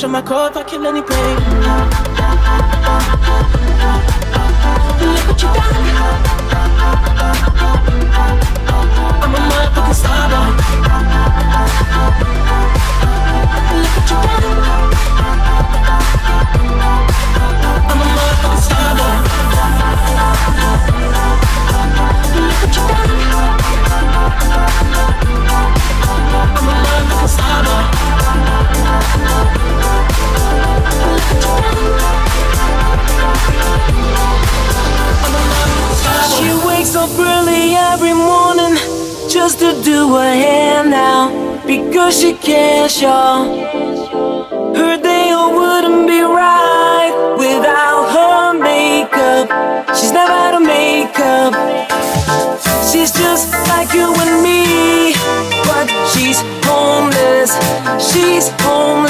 Touch on my core if I kill any pain. like you and me, but she's homeless. She's homeless.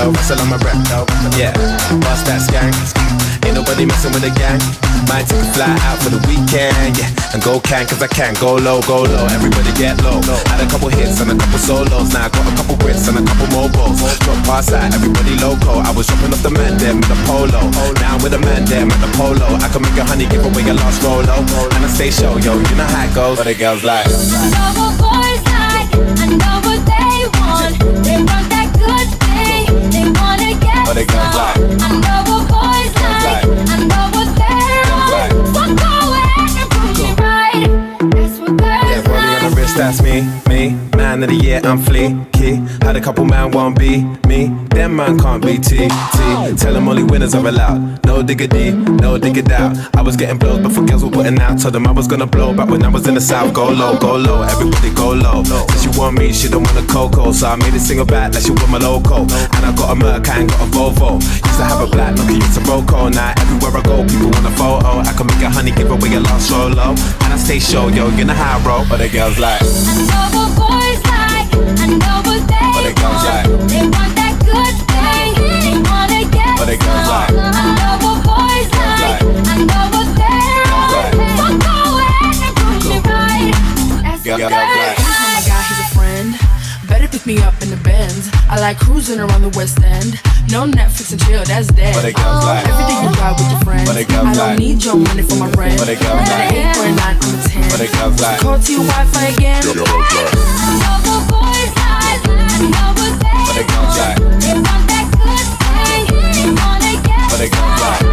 Tell Russell I'm a rep, yeah. Bust that skank. Ain't nobody messing with the gang. Might take a fly out for the weekend, yeah. And go can, cause I can. Go low, go low. Everybody get low. Had a couple hits and a couple solos. Now I got a couple Brits and a couple mobiles. Drop past that, everybody loco. I was dropping off the man them with a polo. Now I'm with a man them at the polo. I can make a honey give away a lost rolo. And I stay show, yo. You know how it goes. But the girls like. I know what boys like, I know what they want. They want they got some. I know what boys like, I know what they're on. So go ahead and prove me right. That's what Yeah, girls rolling on the wrist, that's me. Of the year, I'm fleeky. Had a couple man won't be me. Them man can't be T, T. Tell them only winners are allowed. No diggity, no diggity out. I was getting blows before girls were putting out. Told them I was gonna blow back when I was in the south. Go low, go low, everybody go low. Said she want me, she don't want a cocoa. So I made a single back like she want my loco. And I got a Merc, I ain't got a Volvo. Used to have a black, looking used to Roco. Now everywhere I go, people want a photo. I can make a honey, give away a lost solo. And I stay show, yo, you know how I roll. But the girls like. They But they girls want. like. They want that good thing, they wanna get But they girls some. like. I know what boys like, I know what they're on. like. So go ahead and prove me right. That's Girl- what girls girls like. like. Oh my god, he's a friend. Better pick me up in the Benz. I like cruising around the West End. No Netflix and chill, that's dead. But they girls like. Every day you ride with your friends. But they girls I don't like. need your money for my rent. But they girls Got like. eight or a nine on the ten. But they girls like. Call to your Wi-Fi again. I know what thing, they wanna get But they girls some.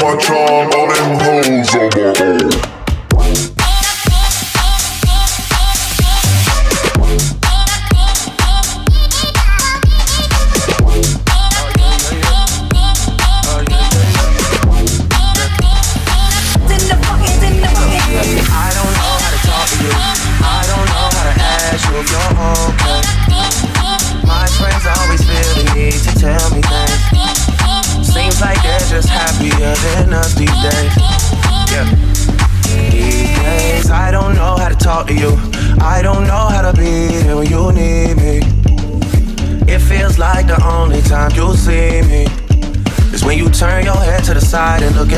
My charm, all them hoes on my own.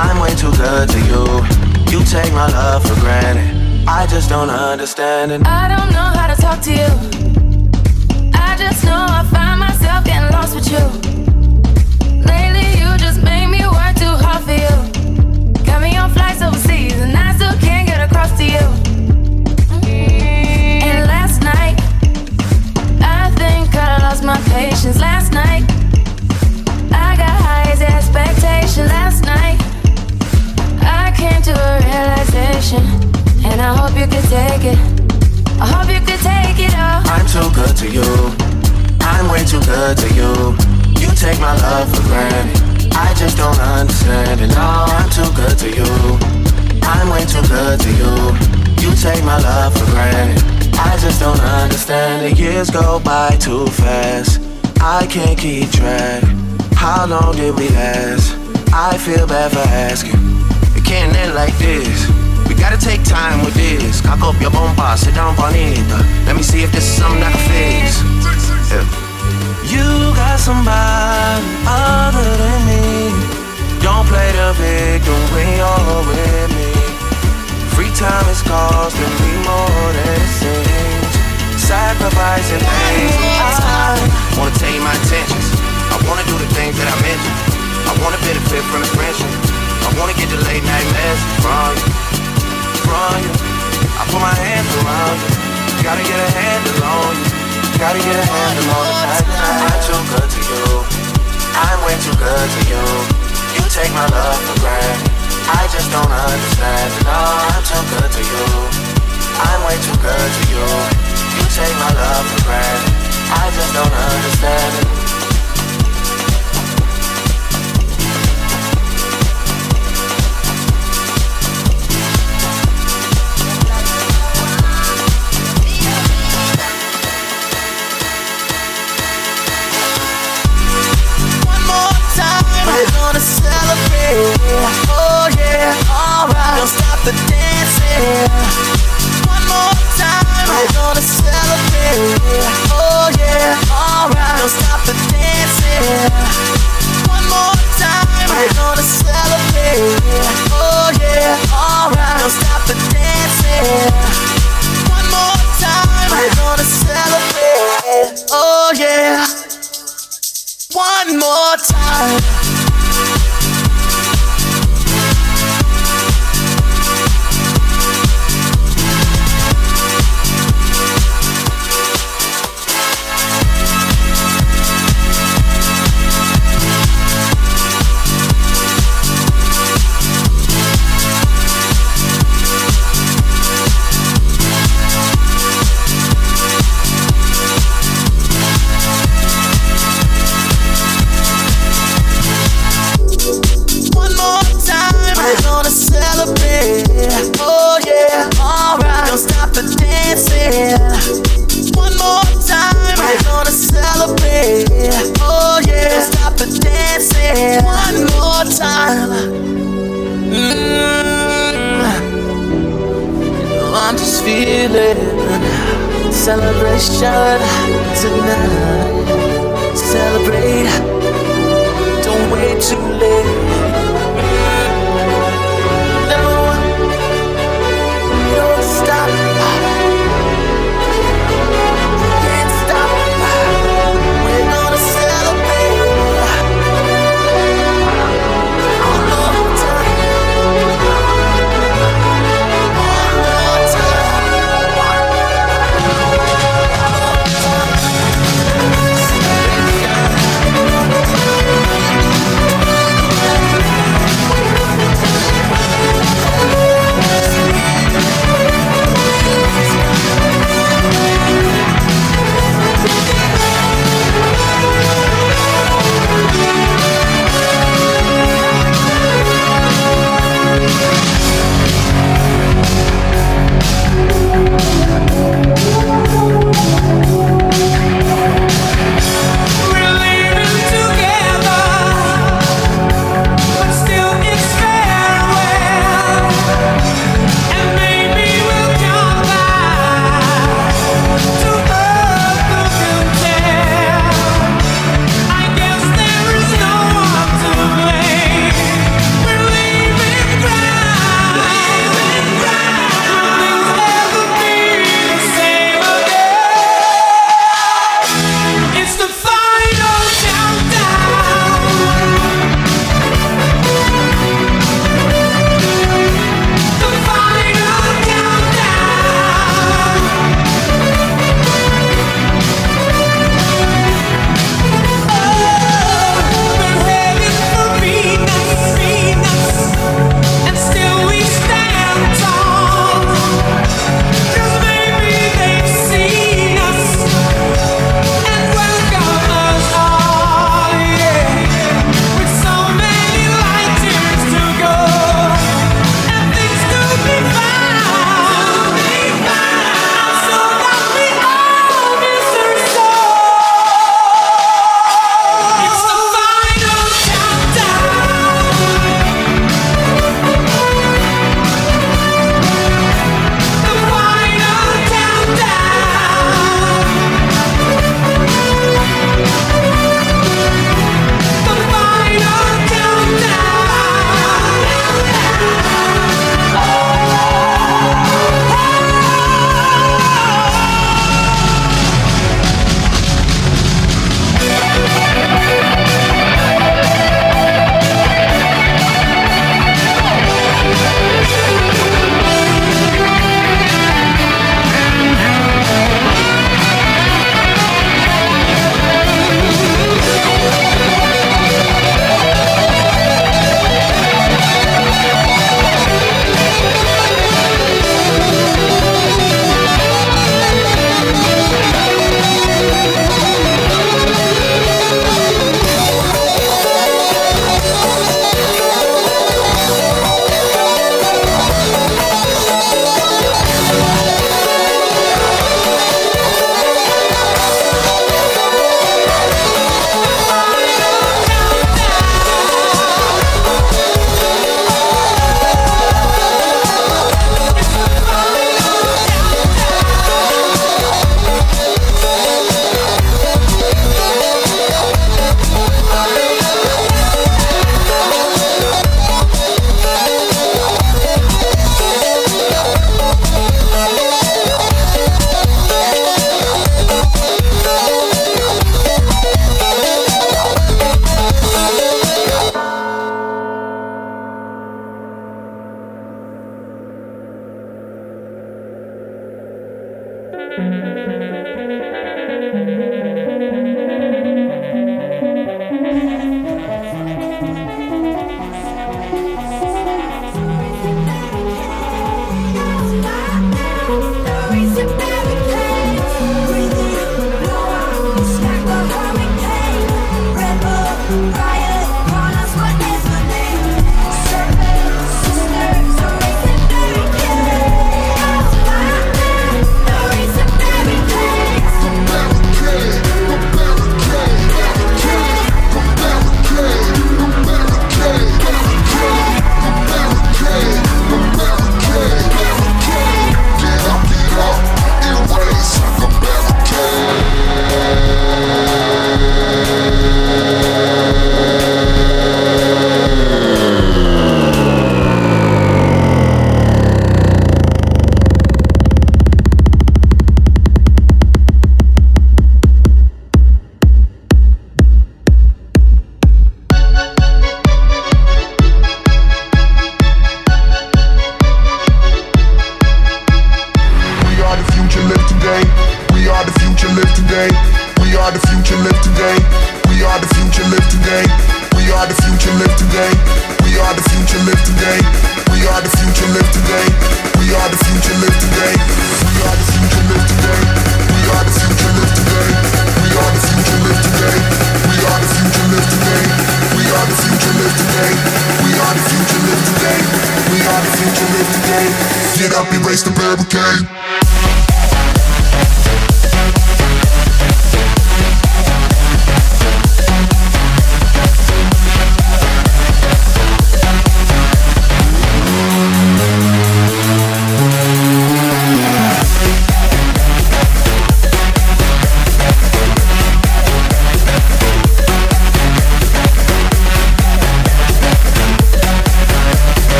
I'm way too good to you. You take my love for granted. I just don't understand it. I don't know how to talk to you. I just know I find myself getting lost with you. Lately, you just make me work too hard for you. Got me on flights overseas, and I still can't get across to you. And last night, I think I lost my patience. Last night, I got high as expectation. Last night, came to a realization, and I hope you can take it. I hope you can take it all. I'm too good to you. I'm way too good to you. You take my love for granted. I just don't understand it. No, I'm too good to you. I'm way too good to you. You take my love for granted. I just don't understand it. Years go by too fast. I can't keep track. How long did we last? I feel bad for asking. Can't end like this. We gotta take time with this. Cock up your bomba, sit down bonita. Let me see if this is something I can fix. Yeah. You got somebody other than me. Don't play the victim when you're with me. Free time is costing me more than it seems. Sacrificing things. I wanna you my intentions. I wanna do the things that I mentioned. I wanna benefit from the friendship. I wanna get the late night message from you. From you. I put my hands around you. Gotta get a handle on you. Gotta get a handle on the. I'm too good to you. I'm way too good to you. You take my love for granted. I just don't understand. No, I'm too good to you. I'm way too good to you. You take my love for granted. I just don't understand it. More time. Celebration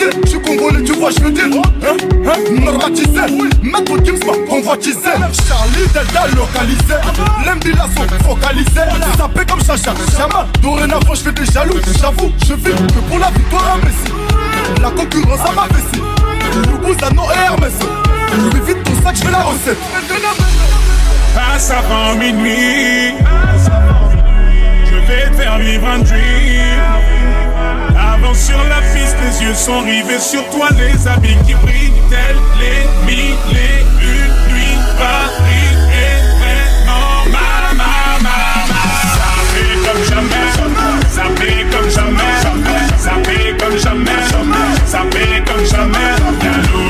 Je suis congolais, tu vois, je le dis. Hein, hein, normatisé. Maître Gims m'a convoitisé. Charlie Delta localisé. L'Embila sont focalisés. Sapé comme Chacha, Chama. Dorénavant, je fais des jaloux. J'avoue, je vis que pour la victoire à Messi. La concurrence à ma vessie. Luguzano et Hermès. Louis vite pour ça que je fais la recette. Passe avant minuit. Je vais te faire vivre un dream. Avant sur la piste, les yeux sont rivés sur toi, les habits qui brillent tels les mille et une nuits. Paris est vraiment ma ma ma ma. comme jamais, ça fait comme jamais, ça fait comme jamais, ça fait comme jamais, la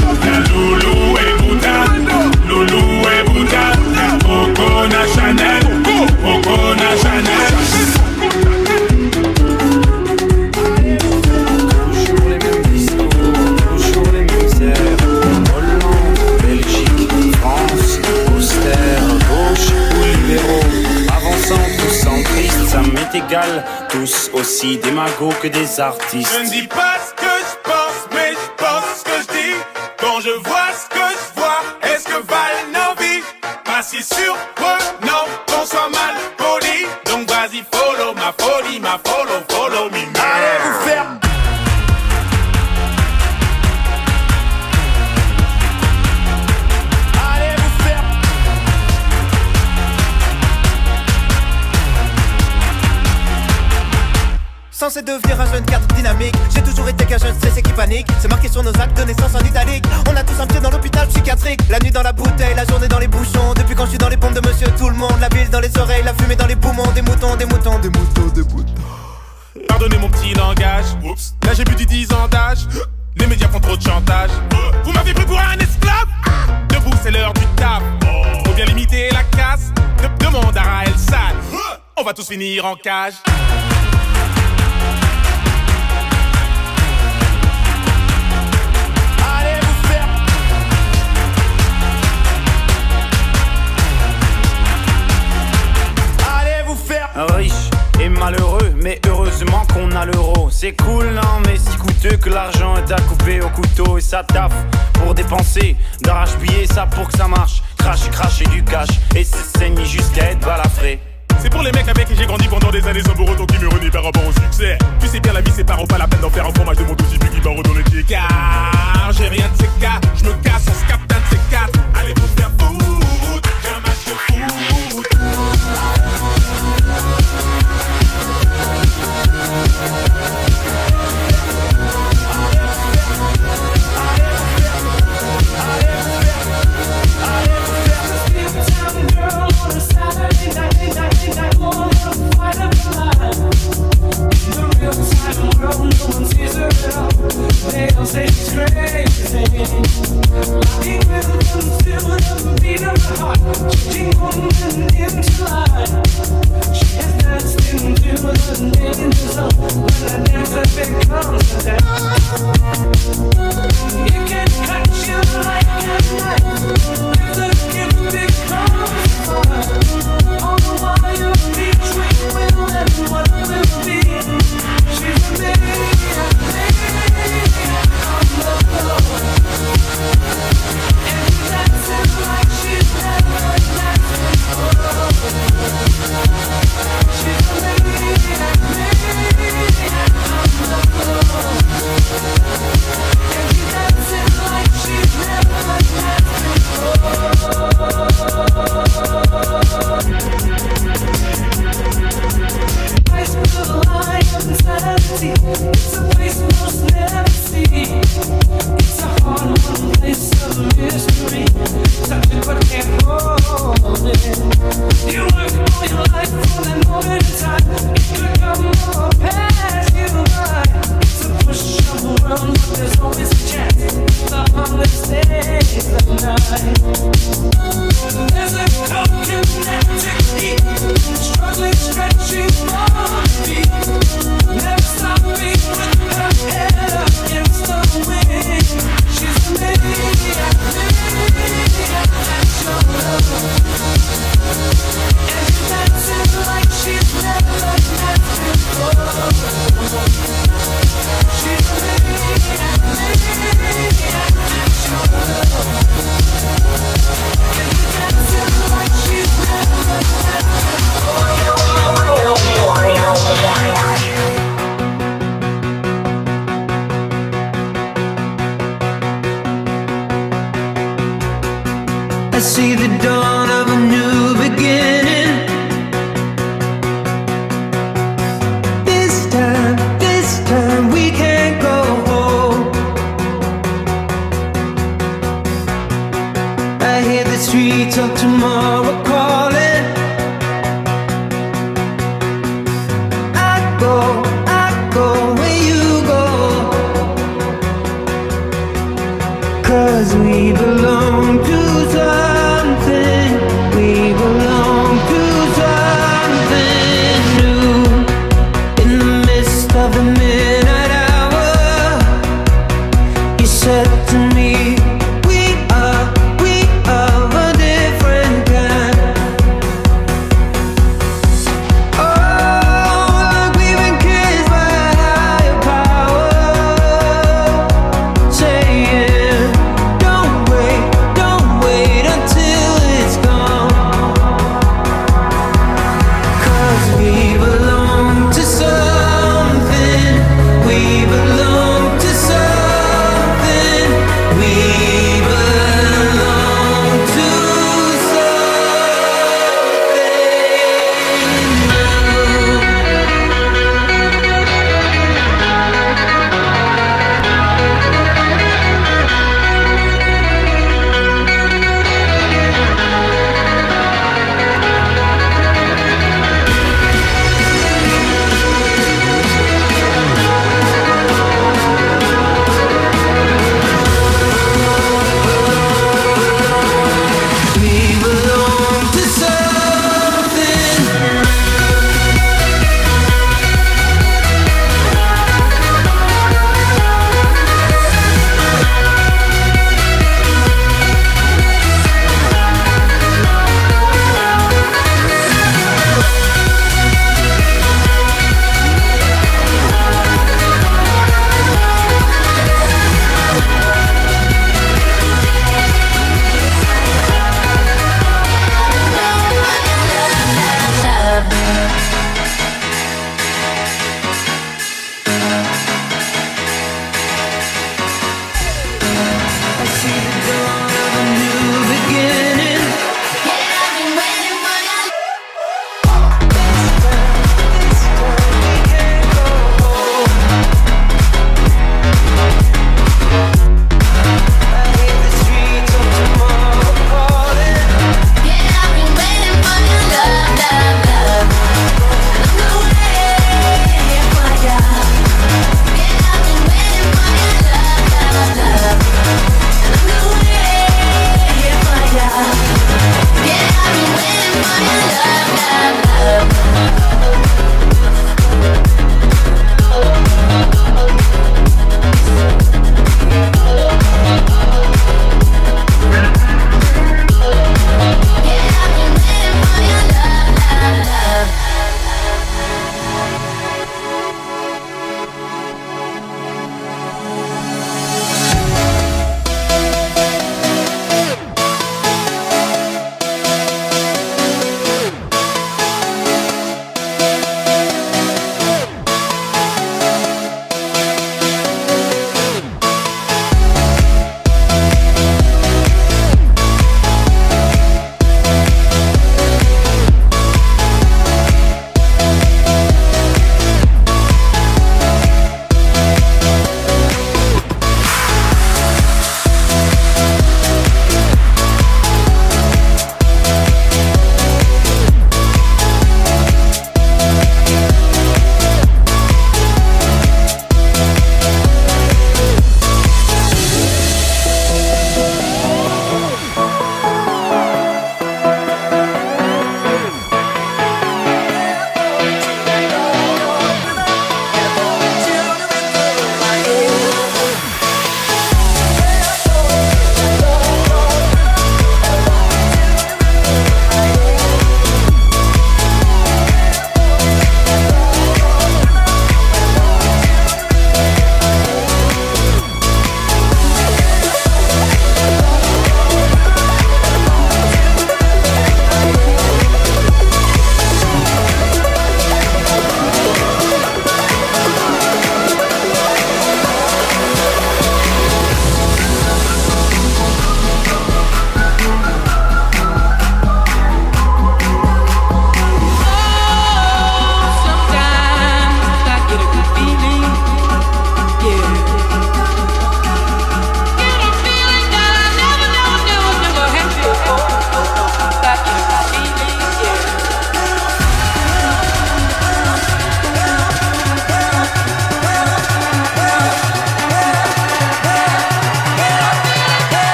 aussi des magots que des artistes. finir en cage. riche et malheureux, mais heureusement qu'on a l'euro. C'est cool, non, mais si coûteux que l'argent est à couper au couteau et ça taffe pour dépenser, d'arrache-billets, ça pour que ça marche. Cracher, cracher du cash et se saigner jusqu'à être les mecs avec qui j'ai grandi pendant des années, sans pour autant qui me renie par rapport au succès. Tu sais bien, la vie c'est pas pas la peine d'en faire un fromage de mon tout qui barre dans le décor.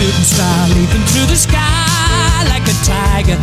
Shooting star leaping through the sky like a tiger,